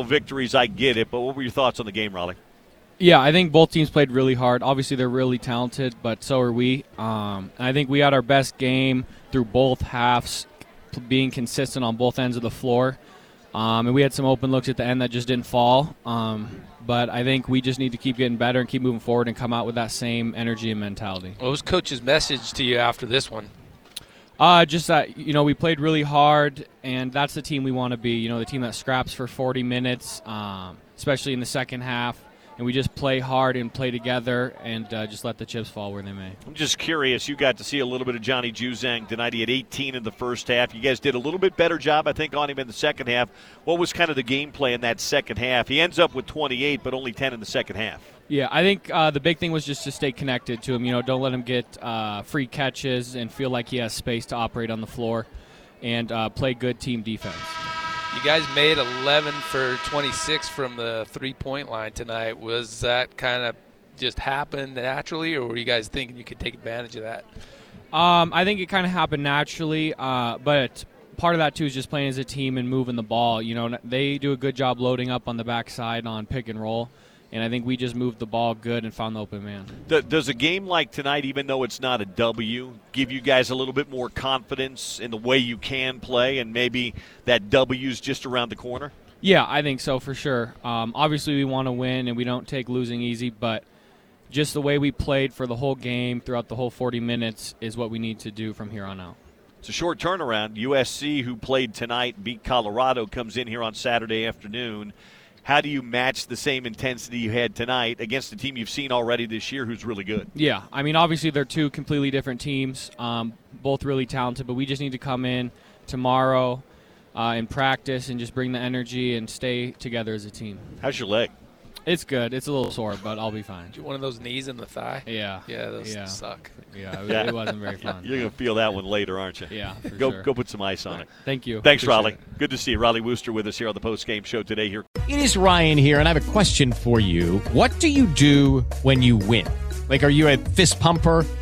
Victories, I get it, but what were your thoughts on the game, Rollie? Yeah, I think both teams played really hard. Obviously, they're really talented, but so are we. Um, I think we had our best game through both halves, being consistent on both ends of the floor. Um, and we had some open looks at the end that just didn't fall. Um, but I think we just need to keep getting better and keep moving forward and come out with that same energy and mentality. What was coach's message to you after this one? Uh, just that you know we played really hard, and that's the team we want to be. You know, the team that scraps for 40 minutes, um, especially in the second half and we just play hard and play together and uh, just let the chips fall where they may. I'm just curious. You got to see a little bit of Johnny Juzang tonight. He had 18 in the first half. You guys did a little bit better job, I think, on him in the second half. What was kind of the game plan in that second half? He ends up with 28, but only 10 in the second half. Yeah, I think uh, the big thing was just to stay connected to him. You know, don't let him get uh, free catches and feel like he has space to operate on the floor and uh, play good team defense. You guys made 11 for 26 from the three point line tonight. Was that kind of just happened naturally, or were you guys thinking you could take advantage of that? Um, I think it kind of happened naturally, uh, but part of that too is just playing as a team and moving the ball. You know, they do a good job loading up on the backside on pick and roll and I think we just moved the ball good and found the open man. Does a game like tonight, even though it's not a W, give you guys a little bit more confidence in the way you can play, and maybe that W's just around the corner? Yeah, I think so for sure. Um, obviously, we want to win, and we don't take losing easy, but just the way we played for the whole game throughout the whole 40 minutes is what we need to do from here on out. It's a short turnaround. USC, who played tonight, beat Colorado, comes in here on Saturday afternoon how do you match the same intensity you had tonight against a team you've seen already this year who's really good? Yeah, I mean, obviously they're two completely different teams, um, both really talented, but we just need to come in tomorrow uh, and practice and just bring the energy and stay together as a team. How's your leg? It's good. It's a little sore, but I'll be fine. One of those knees in the thigh. Yeah. Yeah, those yeah. suck. Yeah, it, it, wasn't very fun. You're gonna feel that one later, aren't you? Yeah. go sure. go put some ice on it. Thank you. Thanks, Appreciate Rollie. It. Good to see you, Rollie Worster, with us here on the post game show today. Here. It is Ryan here, and I have a question for you. What do you do when you win? Like, are you a fist pumper?